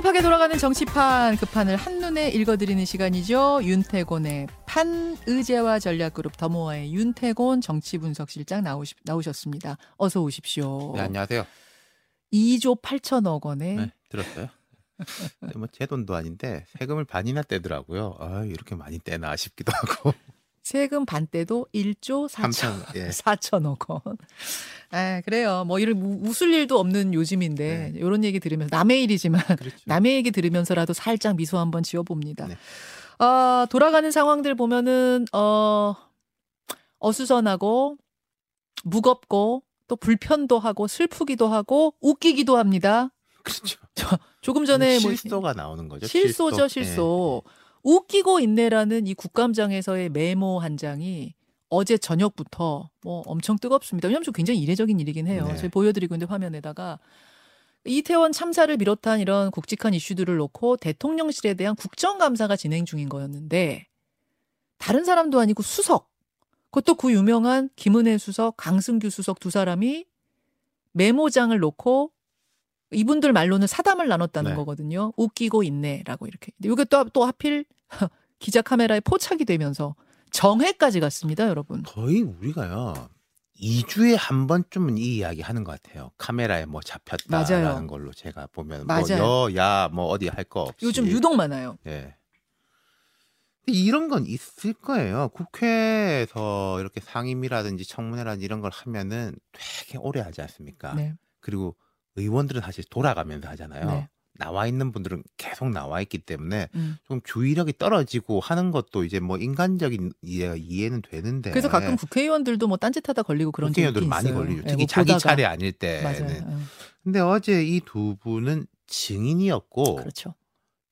복잡하게 돌아가는 정치판 그 판을 한눈에 읽어드리는 시간이죠. 윤태곤의 판 의제와 전략그룹 더모아의 윤태곤 정치분석실장 나오시, 나오셨습니다. 어서 오십시오. 네, 안녕하세요. 2조 8천억 원에 네, 들었어요? 네, 뭐제 돈도 아닌데 세금을 반이나 떼더라고요. 아, 이렇게 많이 떼나 싶기도 하고. 세금 반 떼도 1조 4천, 3천, 예. 4천억 원. 아, 그래요. 뭐 이런 우- 웃을 일도 없는 요즘인데 이런 얘기 들으면서 남의 일이지만 그렇죠. 남의 얘기 들으면서라도 살짝 미소 한번 지어봅니다. 네. 아, 돌아가는 상황들 보면은 어 어수선하고 무겁고 또 불편도 하고 슬프기도 하고 웃기기도 합니다. 그렇죠. 조금 전에 뭐 실소가 나오는 거죠. 실소죠, 예. 실소. 웃기고 있네라는 이 국감장에서의 메모 한 장이 어제 저녁부터 뭐 엄청 뜨겁습니다. 왜냐하면 좀 굉장히 이례적인 일이긴 해요. 네. 저희 보여드리고 있는데 화면에다가 이태원 참사를 비롯한 이런 굵직한 이슈들을 놓고 대통령실에 대한 국정감사가 진행 중인 거였는데 다른 사람도 아니고 수석 그것도 그 유명한 김은혜 수석, 강승규 수석 두 사람이 메모장을 놓고 이분들 말로는 사담을 나눴다는 네. 거거든요. 웃기고 있네라고 이렇게. 근데 이게 또, 또 하필 기자 카메라에 포착이 되면서 정회까지 갔습니다, 여러분. 거의 우리가요. 2주에 한 번쯤은 이 이야기 하는 것 같아요. 카메라에 뭐 잡혔다라는 맞아요. 걸로 제가 보면 맞아요. 뭐 여, 야, 뭐 어디 할 거 없이. 요즘 유독 많아요. 예. 근데 이런 건 있을 거예요. 국회에서 이렇게 상임이라든지 청문회라든지 이런 걸 하면은 되게 오래 하지 않습니까? 네. 그리고 의원들은 사실 돌아가면서 하잖아요. 네. 나와 있는 분들은 계속 나와 있기 때문에 음. 좀 주의력이 떨어지고 하는 것도 이제 뭐 인간적인 이해, 이해는 되는데. 그래서 가끔 국회의원들도 뭐 딴짓하다 걸리고 그런 국회의원들 있어요. 많이 걸리죠. 예, 특히 뭐 자기. 차례 아닐 때는. 맞아요. 어, 근데 어제 이 두 분은 증인이었고 그렇죠.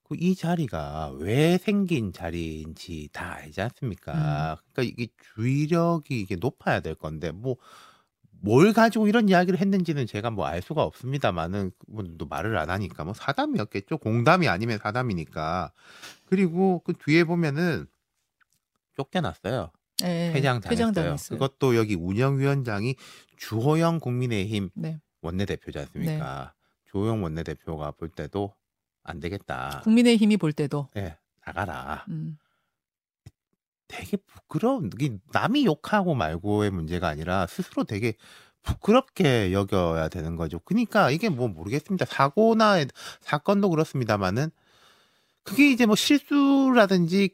그이 자리가 왜 생긴 자리인지 다 알지 않습니까? 음. 그러니까 이게 주의력이 이게 높아야 될 건데 뭐 뭘 가지고 이런 이야기를 했는지는 제가 뭐 알 수가 없습니다만은 그분도 말을 안 하니까 뭐 사담이었겠죠. 공담이 아니면 사담이니까. 그리고 그 뒤에 보면은 쫓겨났어요. 예, 퇴장 당했어요. 퇴장당했어요. 그것도 여기 운영위원장이 주호영 국민의힘 네. 원내대표지 않습니까? 조영 원내대표가 볼 때도 안 되겠다. 국민의힘이 볼 때도 예, 나가라. 음. 되게 부끄러운 남이 욕하고 말고의 문제가 아니라 스스로 되게 부끄럽게 여겨야 되는 거죠. 그러니까 이게 뭐 모르겠습니다. 사고나 사건도 그렇습니다만은 그게 이제 뭐 실수라든지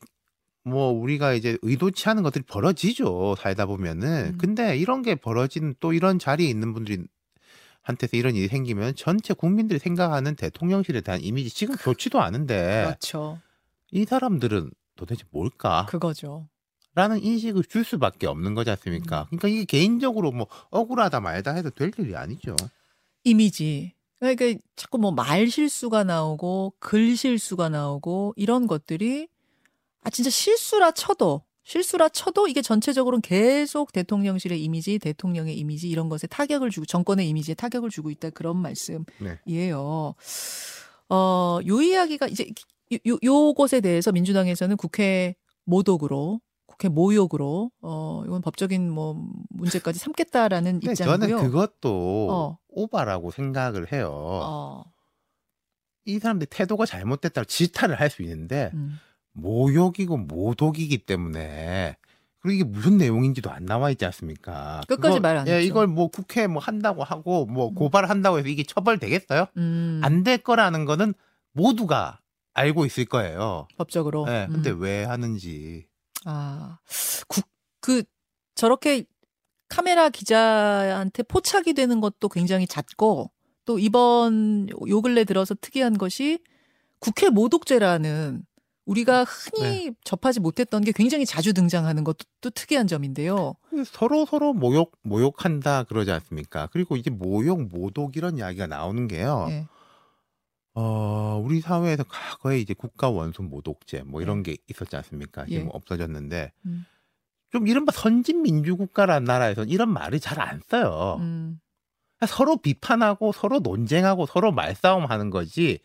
뭐 우리가 이제 의도치 않은 것들이 벌어지죠. 살다 보면은. 음. 근데 이런 게 벌어지는 또 이런 자리에 있는 분들이 한테서 이런 일이 생기면 전체 국민들이 생각하는 대통령실에 대한 이미지 지금 좋지도 않은데 그렇죠. 이 사람들은 도대체 뭘까? 그거죠. 라는 인식을 줄 수밖에 없는 거지 않습니까? 음. 그러니까 이게 개인적으로 뭐 억울하다 말다 해도 될 일이 아니죠. 이미지. 그러니까 자꾸 뭐 말 실수가 나오고 글 실수가 나오고 이런 것들이 아 진짜 실수라 쳐도 실수라 쳐도 이게 전체적으로는 계속 대통령실의 이미지, 대통령의 이미지 이런 것에 타격을 주고 정권의 이미지에 타격을 주고 있다 그런 네. 말씀이에요. 어, 요 이야기가 이제 요, 요 요것에 대해서 민주당에서는 국회 모독으로 국회 모욕으로 어 이건 법적인 뭐 문제까지 삼겠다라는 입장이고요. 저는 그것도 어. 오바라고 생각을 해요. 어. 이 사람들이 태도가 잘못됐다고 질타를 할 수 있는데 음. 모욕이고 모독이기 때문에 그리고 이게 무슨 내용인지도 안 나와 있지 않습니까? 끝까지 말안 예, 했죠. 이걸 뭐 국회 뭐 한다고 하고 뭐 고발한다고 해서 이게 처벌되겠어요? 음, 안될 거라는 거는 모두가 알고 있을 거예요. 법적으로. 예, 근데 음. 왜 하는지. 아, 국, 그, 저렇게 카메라 기자한테 포착이 되는 것도 굉장히 잦고, 또 이번 요 근래 들어서 특이한 것이 국회 모독죄라는 우리가 흔히 접하지 못했던 게 굉장히 자주 등장하는 것도 또 특이한 점인데요. 서로 서로 모욕 모욕한다 그러지 않습니까? 그리고 이제 모욕 모독 이런 이야기가 나오는 게요. 예. 어, 우리 사회에서 과거에 이제 국가 원수 모독죄 뭐 이런 예. 게 있었지 않습니까? 예. 지금 없어졌는데 음. 좀 이른바 선진 민주 국가라는 나라에서는 이런 말을 잘 안 써요. 음, 서로 비판하고 서로 논쟁하고 서로 말싸움하는 거지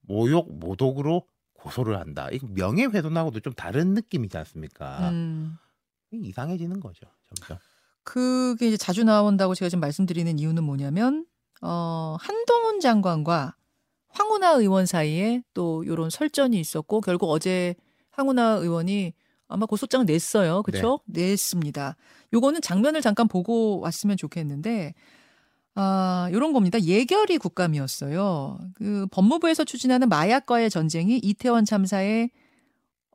모욕 모독으로 고소를 한다. 이거 명예훼손하고도 좀 다른 느낌이지 않습니까? 음. 이상해지는 거죠. 점점. 그게 이제 자주 나온다고 제가 지금 말씀드리는 이유는 뭐냐면 어, 한동훈 장관과 황운하 의원 사이에 또 요런 설전이 있었고 결국 어제 황운하 의원이 아마 고소장을 냈어요. 그렇죠? 냈습니다. 요거는 장면을 잠깐 보고 왔으면 좋겠는데 아, 요런 겁니다. 예결위 국감이었어요. 그 법무부에서 추진하는 마약과의 전쟁이 이태원 참사의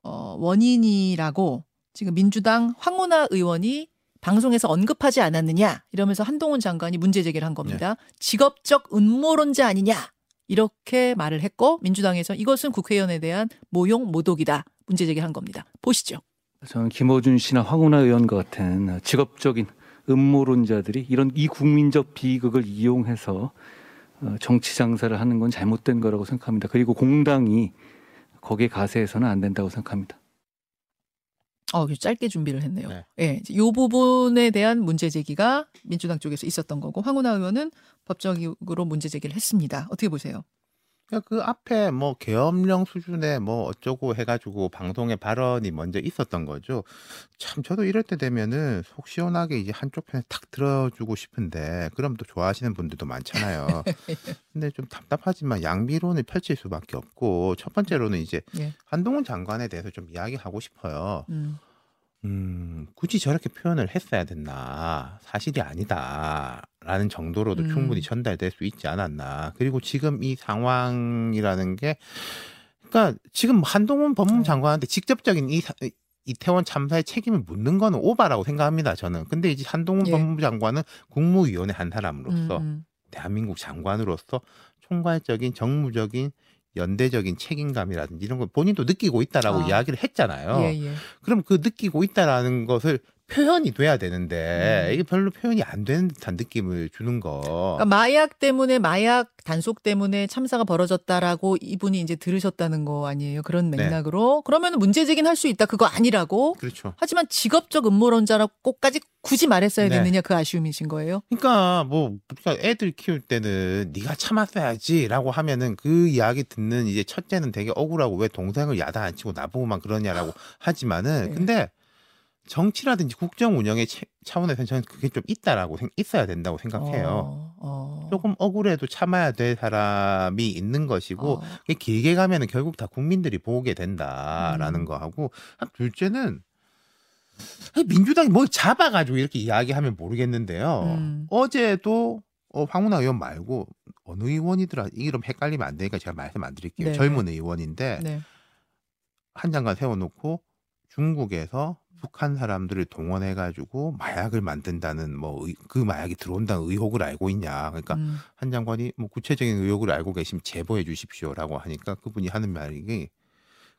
어, 원인이라고 지금 민주당 황운하 의원이 방송에서 언급하지 않았느냐 이러면서 한동훈 장관이 문제 제기를 한 겁니다. 직업적 음모론자 아니냐 이렇게 말을 했고 민주당에서 이것은 국회의원에 대한 모욕 모독이다 문제 제기한 겁니다. 보시죠. 저는 김어준 씨나 황운하 의원과 같은 직업적인 음모론자들이 이런 이 국민적 비극을 이용해서 어, 정치 장사를 하는 건 잘못된 거라고 생각합니다. 그리고 공당이 거기에 가세해서는 안 된다고 생각합니다. 어, 짧게 준비를 했네요. 네. 예, 이 부분에 대한 문제 제기가 민주당 쪽에서 있었던 거고 황운하 의원은 법적으로 문제 제기를 했습니다. 어떻게 보세요? 그러니까 그 앞에 뭐 계엄령 수준의 뭐 어쩌고 해가지고 방송에 발언이 먼저 있었던 거죠. 참 저도 이럴 때 되면은 속 시원하게 이제 한쪽 편에 탁 들어주고 싶은데 그럼 또 좋아하시는 분들도 많잖아요. 근데 좀 답답하지만 양비론을 펼칠 수밖에 없고 첫 번째로는 이제 예. 한동훈 장관에 대해서 좀 이야기하고 싶어요. 음, 음, 굳이 저렇게 표현을 했어야 됐나. 사실이 아니다. 라는 정도로도 음. 충분히 전달될 수 있지 않았나. 그리고 지금 이 상황이라는 게, 그러니까 지금 한동훈 네. 법무부 장관한테 직접적인 이, 사- 이태원 참사의 책임을 묻는 거는 오바라고 생각합니다, 저는. 근데 이제 한동훈 예. 법무부 장관은 국무위원회 한 사람으로서, 음, 음. 대한민국 장관으로서 총괄적인 정무적인 연대적인 책임감이라든지 이런 걸 본인도 느끼고 있다라고 아. 이야기를 했잖아요. 예, 예. 그럼 그 느끼고 있다라는 것을 표현이 돼야 되는데 음. 이게 별로 표현이 안 되는 듯한 느낌을 주는 거. 그러니까 마약 때문에 마약 단속 때문에 참사가 벌어졌다라고 이분이 이제 들으셨다는 거 아니에요? 그런 네. 맥락으로 그러면 문제 제기는 할 수 있다. 그거 아니라고. 그렇죠. 하지만 직업적 음모론자라고까지 굳이 말했어야 네. 됐느냐 그 아쉬움이신 거예요. 그러니까 뭐 우리가 애들 키울 때는 네가 참았어야지라고 하면은 그 이야기 듣는 이제 첫째는 되게 억울하고 왜 동생을 야단 안 치고 나보고만 그러냐라고 하지만은 네. 근데 정치라든지 국정 운영의 차- 차원에서는 저는 그게 좀 있다라고 생- 있어야 된다고 생각해요. 어, 어. 조금 억울해도 참아야 될 사람이 있는 것이고 어. 이게 길게 가면은 결국 다 국민들이 보게 된다라는 음. 거 하고 한 둘째는 민주당이 뭘 잡아가지고 이렇게 이야기하면 모르겠는데요. 음. 어제도 어, 황운하 의원 말고 어느 의원이더라 이름 헷갈리면 안 되니까 제가 말씀 안 드릴게요. 네. 젊은 의원인데 네. 한 장관 세워놓고 중국에서 북한 사람들을 동원해 가지고 마약을 만든다는 뭐 그 마약이 들어온다는 의혹을 알고 있냐. 그러니까 음. 한 장관이 뭐 구체적인 의혹을 알고 계시면 제보해 주십시오라고 하니까 그분이 하는 말이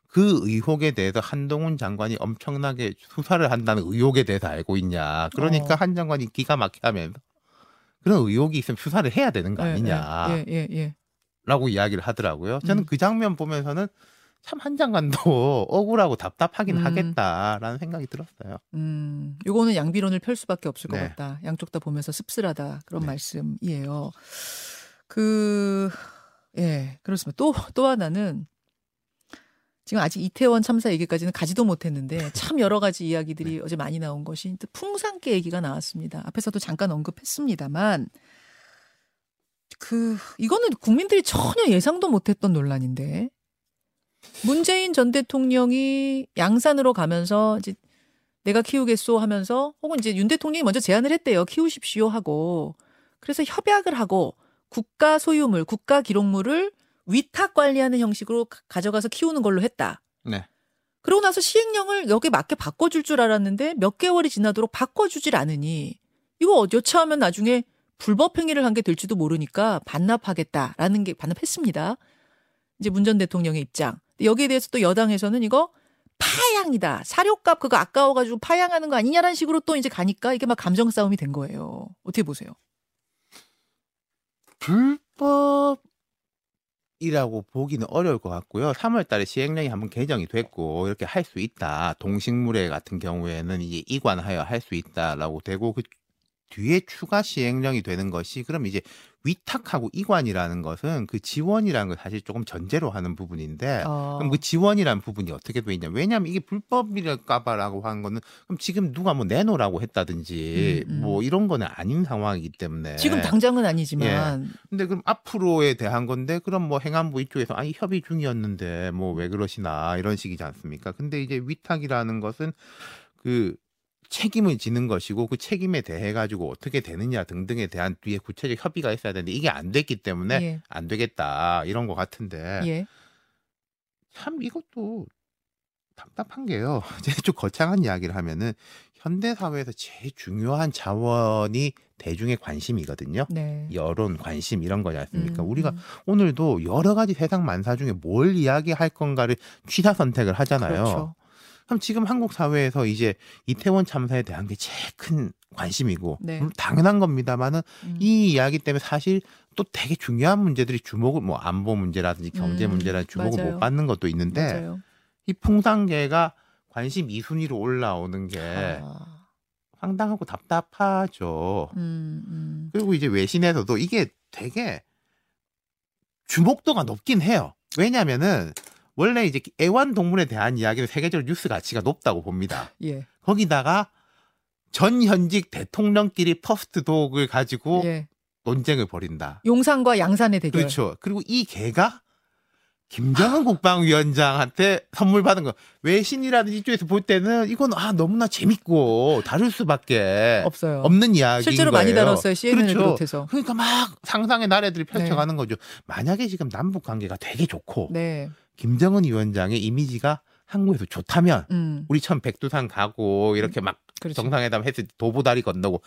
그 의혹에 대해서 한동훈 장관이 엄청나게 수사를 한다는 의혹에 대해서 알고 있냐. 그러니까 어. 한 장관이 기가 막히게 하면서 그런 의혹이 있으면 수사를 해야 되는 거 예, 아니냐라고 예, 예, 예. 이야기를 하더라고요. 저는 음. 그 장면 보면서는 참 한 장관도 억울하고 답답하긴 음. 하겠다라는 생각이 들었어요. 음, 요거는 양비론을 펼 수밖에 없을 것 네. 같다. 양쪽 다 보면서 씁쓸하다. 그런 네. 말씀이에요. 그, 예, 그렇습니다. 또, 또 하나는 지금 아직 이태원 참사 얘기까지는 가지도 못했는데 참 여러 가지 네. 이야기들이 어제 많이 나온 것이 또 풍산계 얘기가 나왔습니다. 앞에서도 잠깐 언급했습니다만 그, 이거는 국민들이 전혀 예상도 못했던 논란인데 문재인 전 대통령이 양산으로 가면서 이제 내가 키우겠소 하면서 혹은 이제 윤 대통령이 먼저 제안을 했대요. 키우십시오 하고. 그래서 협약을 하고 국가 소유물, 국가 기록물을 위탁 관리하는 형식으로 가- 가져가서 키우는 걸로 했다. 네. 그러고 나서 시행령을 여기에 맞게 바꿔줄 줄 알았는데 몇 개월이 지나도록 바꿔주질 않으니 이거 여차하면 나중에 불법 행위를 한 게 될지도 모르니까 반납하겠다라는 게 반납했습니다. 이제 문 전 대통령의 입장. 여기에 대해서 또 여당에서는 이거 파양이다. 사료값 그거 아까워가지고 파양하는 거 아니냐라는 식으로 또 이제 가니까 이게 막 감정 싸움이 된 거예요. 어떻게 보세요? 불법이라고 보기는 어려울 것 같고요. 3월 달에 시행령이 한번 개정이 됐고 이렇게 할 수 있다. 동식물에 같은 경우에는 이제 이관하여 할 수 있다라고 되고 그 뒤에 추가 시행령이 되는 것이 그럼 이제 위탁하고 이관이라는 것은 그 지원이라는 걸 사실 조금 전제로 하는 부분인데 어. 그럼 그 지원이라는 부분이 어떻게 돼 있냐? 왜냐하면 이게 불법이랄까봐라고 하는 거는 그럼 지금 누가 뭐 내놓으라고 했다든지 음, 음. 뭐 이런 거는 아닌 상황이기 때문에 지금 당장은 아니지만 근데 그럼 앞으로에 대한 건데 그럼 뭐 행안부 이쪽에서 아니 협의 중이었는데 뭐 왜 그러시나 이런 식이지 않습니까? 근데 이제 위탁이라는 것은 그 책임을 지는 것이고 그 책임에 대해 가지고 어떻게 되느냐 등등에 대한 뒤에 구체적 협의가 있어야 되는데 이게 안 됐기 때문에 예. 안 되겠다 이런 것 같은데 예. 참 이것도 답답한 게요. 이제 좀 거창한 이야기를 하면은 현대 사회에서 제일 중요한 자원이 대중의 관심이거든요. 네. 여론, 관심 이런 거지 않습니까? 음, 우리가 음. 오늘도 여러 가지 세상 만사 중에 뭘 이야기할 건가를 취사 선택을 하잖아요. 그렇죠. 그럼 지금 한국 사회에서 이제 이태원 참사에 대한 게 제일 큰 관심이고 네. 당연한 겁니다만은 음. 이 이야기 때문에 사실 또 되게 중요한 문제들이 주목을 뭐 안보 문제라든지 경제 음, 문제라든지 주목을 맞아요. 못 받는 것도 있는데 맞아요. 이 풍산계가 관심 2순위로 올라오는 게 아. 황당하고 답답하죠. 음, 음. 그리고 이제 외신에서도 이게 되게 주목도가 높긴 해요. 왜냐면은 원래 이제 애완동물에 대한 이야기는 세계적으로 뉴스 가치가 높다고 봅니다. 예. 거기다가 전 현직 대통령끼리 first dog을 가지고 예. 논쟁을 벌인다. 용산과 양산의 대결. 그렇죠. 그리고 이 개가 김정은 국방위원장한테 선물 받은 거 외신이라든지 이쪽에서 볼 때는 이건 아 너무나 재밌고 다룰 수밖에 없어요. 없는 이야기인 실제로 거예요. 많이 다뤘어요. CNN을 그렇죠. 비롯해서. 그러니까 막 상상의 나래들이 네. 펼쳐가는 거죠. 만약에 지금 남북 관계가 되게 좋고 네. 김정은 위원장의 이미지가 한국에서 좋다면 음. 우리 처음 백두산 가고 이렇게 막 그렇죠. 정상회담 했을 때 도보다리 건너고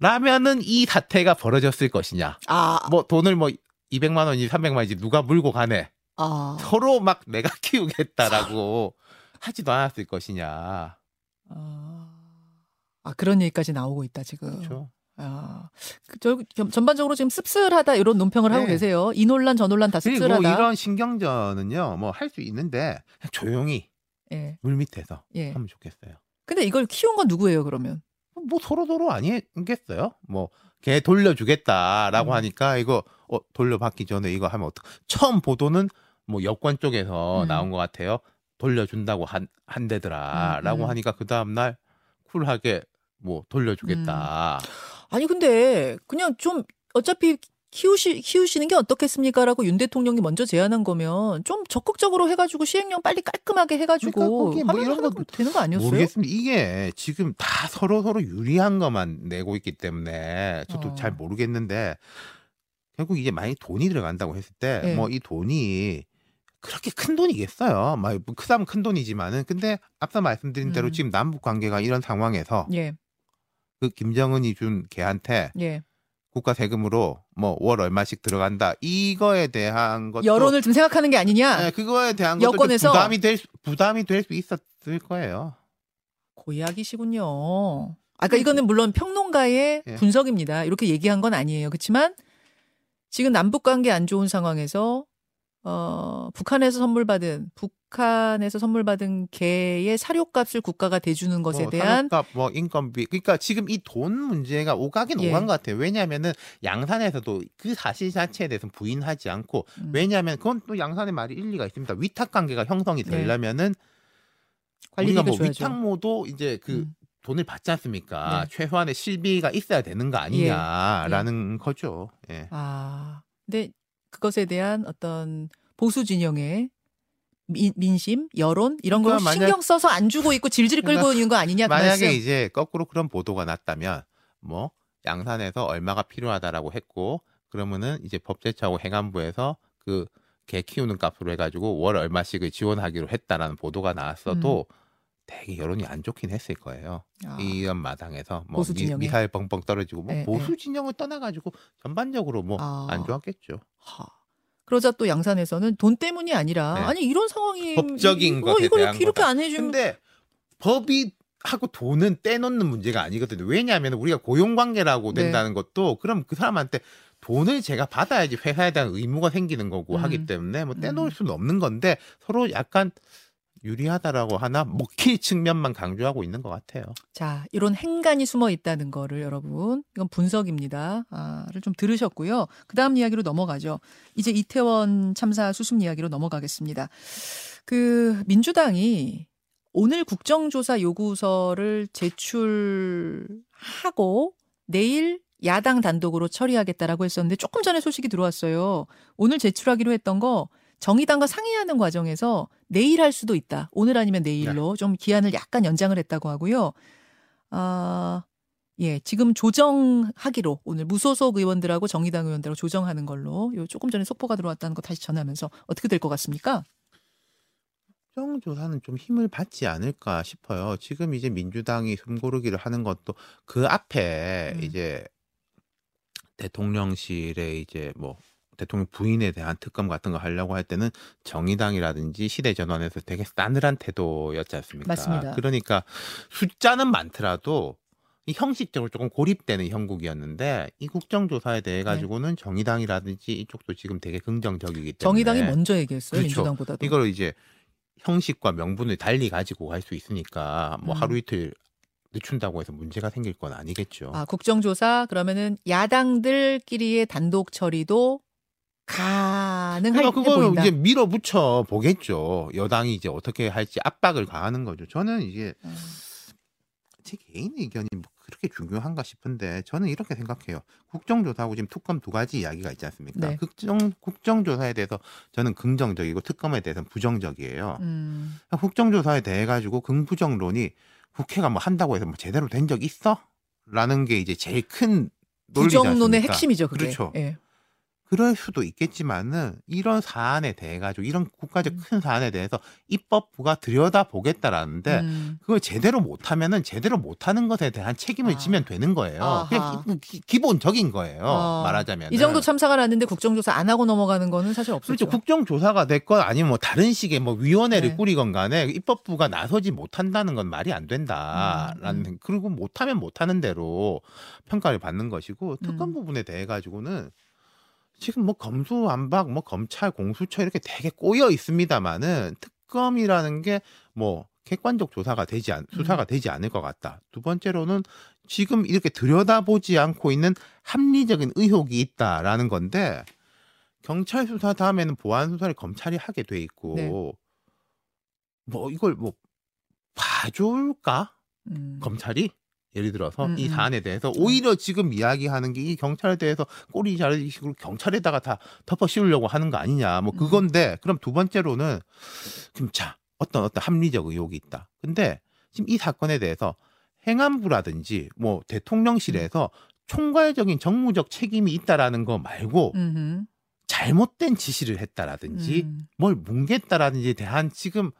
라면은 이 사태가 벌어졌을 것이냐. 아, 뭐 돈을 뭐 200만 원인지 300만 원인지 누가 물고 가네. 아. 서로 막 내가 키우겠다라고 하지도 않았을 것이냐. 아. 아, 그런 얘기까지 나오고 있다, 지금. 그렇죠. 아, 그, 저, 겸- 전반적으로 지금 씁쓸하다 이런 논평을 하고 네. 계세요. 이 논란 저 논란 다 그리고 씁쓸하다. 이런 신경전은요, 뭐 할 수 있는데 조용히 예, 물 밑에서 예. 하면 좋겠어요. 근데 이걸 키운 건 누구예요, 그러면? 뭐 서로 서로 아니겠어요? 뭐 걔 돌려주겠다라고 음. 하니까 이거 어, 돌려받기 전에 이거 하면 어떡? 처음 보도는 뭐 여권 쪽에서 음. 나온 것 같아요. 돌려준다고 한 한대더라라고 음, 음. 하니까 그 다음 날 쿨하게 뭐 돌려주겠다. 아니, 근데 그냥 좀 어차피 키우시, 키우시는 게 어떻겠습니까 라고 윤 대통령이 먼저 제안한 거면 좀 적극적으로 해가지고 시행령 빨리 깔끔하게 그러니까 해가지고 거기에 뭐 하면 이런 거 되는 거 아니었어요? 모르겠습니다. 이게 지금 다 서로 서로 유리한 것만 내고 있기 때문에 저도 어. 잘 모르겠는데 결국 이제 많이 돈이 들어간다고 했을 때 네. 뭐이 돈이 그렇게 큰 돈이겠어요. 막 크다면 큰 돈이지만은 근데 앞서 말씀드린 대로 음. 지금 남북 관계가 이런 상황에서 예, 그 김정은이 준 걔한테 예. 국가 세금으로 뭐 월 얼마씩 들어간다 이거에 대한 것도 여론을 좀 생각하는 게 아니냐? 네, 그거에 대한 여권에서 부담이 될 수- 부담이 될 수 있었을 거예요. 고이야기시군요. 아까 그러니까 이거는 물론 평론가의 예. 분석입니다. 이렇게 얘기한 건 아니에요. 그렇지만 지금 남북 관계 안 좋은 상황에서 어, 북한에서 선물 받은 북한에서 선물 받은 개의 사료값을 국가가 대주는 것에 뭐 대한 산업값, 뭐 인건비 그러니까 지금 이 돈 문제가 오가긴 예. 오간 것 같아요. 왜냐하면은 양산에서도 그 사실 자체에 대해서 부인하지 않고 음, 왜냐하면 그건 또 양산의 말이 일리가 있습니다. 위탁 관계가 형성이 네. 되려면은 관리비가 우리가 뭐 줘야죠. 위탁모도 이제 그 음. 돈을 받지 않습니까? 네. 최소한의 실비가 있어야 되는 거 아니냐라는 거죠. 예. 아, 근데 그것에 대한 어떤 보수 진영의 민, 민심, 여론 이런 걸 그러니까 신경 써서 안 주고 있고 질질 끌고 그러니까 있는 거 아니냐 그 만약에 말씀. 이제 거꾸로 그런 보도가 났다면 뭐 양산에서 얼마가 필요하다라고 했고 그러면은 이제 법제처하고 행안부에서 그 개 키우는 값으로 해가지고 월 얼마씩을 지원하기로 했다라는 보도가 나왔어도 되게 여론이 안 좋긴 했을 거예요. 아, 이런 마당에서 뭐. 미, 사일 뻥뻥 떨어지고 뭐 네, 보수 네. 진영을 떠나가지고 전반적으로 뭐안 아. 좋았겠죠. 하. 그러자 또 양산에서는 돈 때문이 아니라 네. 아니 이런 상황이 법적인 뭐 것에 이걸 이렇게 거다. 안 해주면 근데 법이 하고 돈은 떼놓는 문제가 아니거든요. 왜냐하면 우리가 고용 관계라고 네. 된다는 것도 그럼 그 사람한테 돈을 제가 받아야지 회사에 대한 의무가 생기는 거고 음. 하기 때문에 뭐 떼놓을 음. 수는 없는 건데 서로 약간 유리하다라고 하나 먹힐 측면만 강조하고 있는 것 같아요. 자, 이런 행간이 숨어 있다는 거를 여러분, 이건 분석입니다. 아,를 좀 들으셨고요. 그 다음 이야기로 넘어가죠. 이제 이태원 참사 수습 이야기로 넘어가겠습니다. 그, 민주당이 오늘 국정조사 요구서를 제출하고 내일 야당 단독으로 처리하겠다라고 했었는데 조금 전에 소식이 들어왔어요. 오늘 제출하기로 했던 거 정의당과 상의하는 과정에서 내일 할 수도 있다. 오늘 아니면 내일로 좀 기한을 약간 연장을 했다고 하고요. 아, 예, 지금 조정하기로 오늘 무소속 의원들하고 정의당 의원들하고 조정하는 걸로 요 조금 전에 속보가 들어왔다는 거 다시 전하면서 어떻게 될 것 같습니까? 국정조사는 좀 힘을 받지 않을까 싶어요. 지금 이제 민주당이 숨고르기를 하는 것도 그 앞에 음. 이제 대통령실에 이제 뭐 대통령 부인에 대한 특검 같은 거 하려고 할 때는 정의당이라든지 시대 전환에서 되게 싸늘한 태도였지 않습니까? 맞습니다. 그러니까 숫자는 많더라도 이 형식적으로 조금 고립되는 형국이었는데 이 국정조사에 대해 가지고는 정의당이라든지 이쪽도 지금 되게 긍정적이기 때문에 네. 정의당이 먼저 얘기했어요. 그렇죠. 민주당보다도. 이걸 이제 형식과 명분을 달리 가지고 갈 수 있으니까 뭐 음. 하루 이틀 늦춘다고 해서 문제가 생길 건 아니겠죠. 아, 국정조사 그러면은 야당들끼리의 단독 처리도 가능할 그러니까 그거는 보인다. 이제 밀어붙여 보겠죠. 여당이 이제 어떻게 할지 압박을 가하는 거죠. 저는 이게 음. 제 개인 의견이 뭐 그렇게 중요한가 싶은데 저는 이렇게 생각해요. 국정조사하고 지금 특검 두 가지 이야기가 있지 않습니까? 네. 국정 국정조사에 대해서 저는 긍정적이고 특검에 대해서는 부정적이에요. 음. 국정조사에 대해 가지고 긍부정론이 국회가 뭐 한다고 해서 뭐 제대로 된 적 있어? 라는 게 이제 제일 큰 논리지 부정론의 않습니까? 핵심이죠, 그게. 그렇죠. 예. 그럴 수도 있겠지만은 이런 사안에 대해 가지고 이런 국가적 음. 큰 사안에 대해서 입법부가 들여다 보겠다라는데 음. 그걸 제대로 못하면은 제대로 못하는 것에 대한 책임을 아. 지면 되는 거예요. 아하. 그냥 기, 기- 기 본적인 거예요. 어, 말하자면 이 정도 참사가 났는데 국정조사 안 하고 넘어가는 거는 사실 없었죠. 그렇죠. 국정조사가 됐건 아니면 뭐 다른 식의 뭐 위원회를 네. 꾸리건 간에 입법부가 나서지 못한다는 건 말이 안 된다라는 음, 그리고 못하면 못하는 대로 평가를 받는 것이고 특검 음. 부분에 대해 가지고는 지금 뭐 검수완박 뭐 검찰 공수처 이렇게 되게 꼬여 있습니다마는 특검이라는 게 뭐 객관적 조사가 되지 않 수사가 되지 않을 것 같다. 두 번째로는 지금 이렇게 들여다보지 않고 있는 합리적인 의혹이 있다라는 건데 경찰 수사 다음에는 보안 수사를 검찰이 하게 돼 있고 네. 뭐 이걸 뭐 봐줄까 음. 검찰이 예를 들어서 음, 이 음. 사안에 대해서 오히려 지금 이야기하는 게 이 경찰에 대해서 꼬리 자르식으로 경찰에다가 다 덮어 씌우려고 하는 거 아니냐 뭐 음. 그건데 그럼 두 번째로는 그럼 자 어떤 어떤 합리적 의혹이 있다. 근데 지금 이 사건에 대해서 행안부라든지 뭐 대통령실에서 총괄적인 정무적 책임이 있다라는 거 말고 음흠. 잘못된 지시를 했다라든지 음. 뭘 뭉갰다라든지에 대한 지금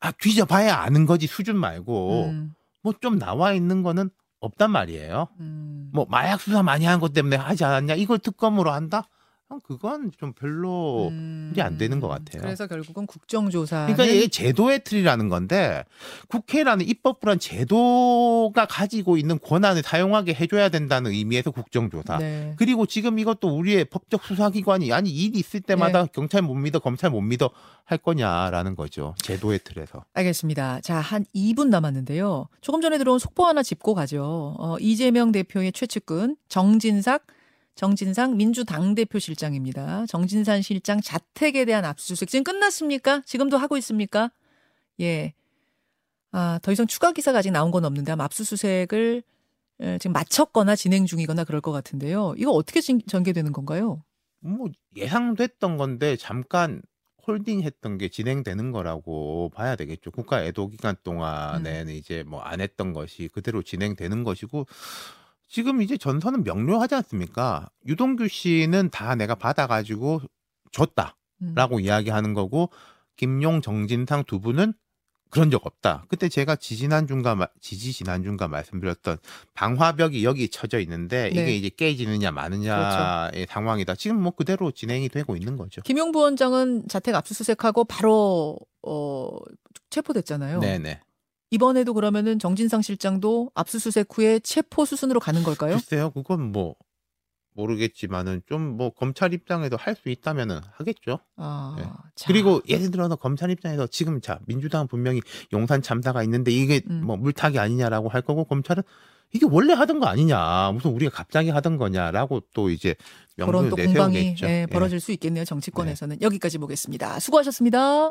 아 뒤져봐야 아는 거지 수준 말고 음. 뭐좀 나와 있는 거는 없단 말이에요. 음. 뭐 마약 수사 많이 한 것 때문에 하지 않았냐 이걸 특검으로 한다? 형, 그건 좀 별로 음. 일이 안 되는 것 같아요. 그래서 결국은 국정조사. 그러니까 이게 제도의 틀이라는 건데 국회라는 입법부란 제도가 가지고 있는 권한을 사용하게 해줘야 된다는 의미에서 국정조사. 네. 그리고 지금 이것도 우리의 법적 수사기관이 아니 일이 있을 때마다 네. 경찰 못 믿어 검찰 못 믿어 할 거냐라는 거죠 제도의 틀에서 알겠습니다. 자, 한 2분 남았는데요. 조금 전에 들어온 속보 하나 짚고 가죠. 어, 이재명 대표의 최측근 정진삭 정진상 민주당 대표 실장입니다. 정진산 실장 자택에 대한 압수수색 지금 끝났습니까? 지금도 하고 있습니까? 예. 아, 더 이상 추가 기사가 아직 나온 건 없는데 아마 압수수색을 에, 지금 마쳤거나 진행 중이거나 그럴 것 같은데요. 이거 어떻게 진- 전개되는 건가요? 뭐 예상됐던 건데 잠깐 홀딩했던 게 진행되는 거라고 봐야 되겠죠. 국가 애도 기간 동안에는 이제 뭐 안 했던 것이 그대로 진행되는 것이고 지금 이제 전선은 명료하지 않습니까? 유동규 씨는 다 내가 받아가지고 줬다라고 음. 이야기하는 거고 김용 정진상 두 분은 그런 적 없다. 그때 제가 지지난주인가 마- 지지 지난주인가 말씀드렸던 방화벽이 여기 쳐져 있는데 네. 이게 이제 깨지느냐 마느냐의 상황이다. 지금 뭐 그대로 진행이 되고 있는 거죠. 김용 부원장은 자택 압수수색하고 바로 어, 체포됐잖아요. 네네. 이번에도 그러면은 정진상 실장도 압수수색 후에 체포 수순으로 가는 걸까요? 글쎄요, 그건 뭐 모르겠지만은 좀 뭐 검찰 입장에서 할 수 있다면은 하겠죠. 아, 네. 자. 그리고 예를 들어서 검찰 입장에서 지금 자 민주당은 분명히 용산 참사가 있는데 이게 음. 뭐 물타기 아니냐라고 할 거고 검찰은 이게 원래 하던 거 아니냐 무슨 우리가 갑자기 하던 거냐라고 또 이제 그런 명분을 또 공방이 내세우겠죠. 예, 예. 벌어질 수 있겠네요. 정치권에서는 여기까지 보겠습니다. 수고하셨습니다.